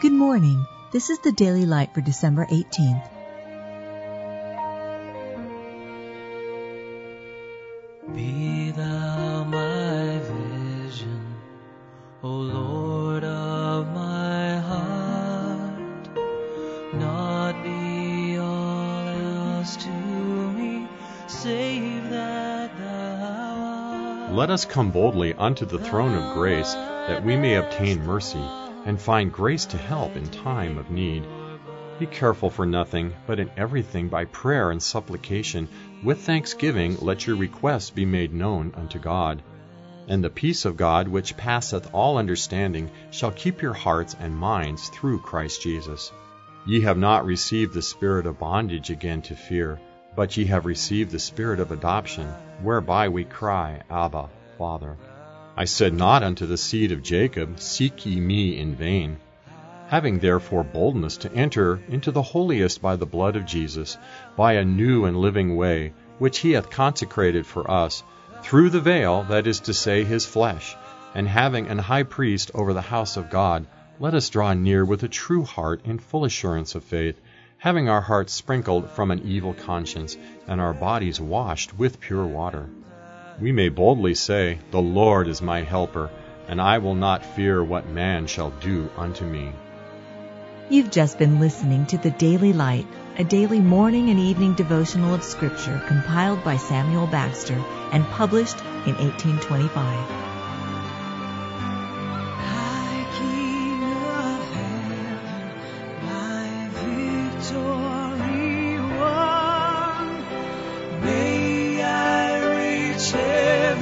Good morning. This is the Daily Light for December 18th. Be thou my vision, O Lord of my heart, not be all else to me, save that thou art. Let us come boldly unto the throne of grace, that we may obtain mercy, and find grace to help in time of need. Be careful for nothing, but in everything by prayer and supplication, with thanksgiving let your requests be made known unto God. And the peace of God, which passeth all understanding, shall keep your hearts and minds through Christ Jesus. Ye have not received the spirit of bondage again to fear, but ye have received the spirit of adoption, whereby we cry, Abba, Father. I said not unto the seed of Jacob, Seek ye me in vain. Having therefore boldness to enter into the holiest by the blood of Jesus, by a new and living way, which he hath consecrated for us, through the veil, that is to say, his flesh, and having an high priest over the house of God, let us draw near with a true heart in full assurance of faith, having our hearts sprinkled from an evil conscience, and our bodies washed with pure water. We may boldly say, The Lord is my helper, and I will not fear what man shall do unto me. You've just been listening to the Daily Light, a daily morning and evening devotional of Scripture compiled by Samuel Bagster and published in 1825. High King of heaven, my victory